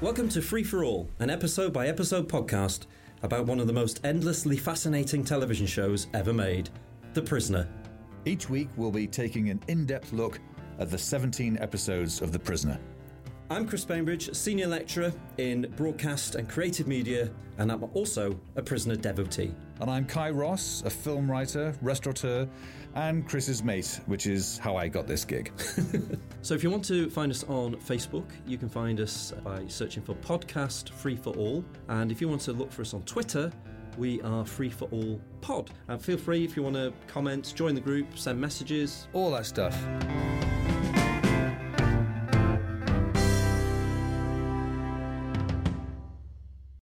Welcome to Free for All, an episode by episode podcast about one of the most endlessly fascinating television shows ever made The Prisoner. Each week, we'll be taking an in depth look at the 17 episodes of The Prisoner. I'm Chris Bainbridge, Senior Lecturer in Broadcast and Creative Media, and I'm also a Prisoner devotee. And I'm Cai Ross, a film writer, restaurateur, and Chris's mate, which is how I got this gig. So if you want to find us on Facebook, you can find us by searching for Podcast Free for All. And if you want to look for us on Twitter, we are Free for All Pod. And feel free if you want to comment, join the group, send messages. All that stuff.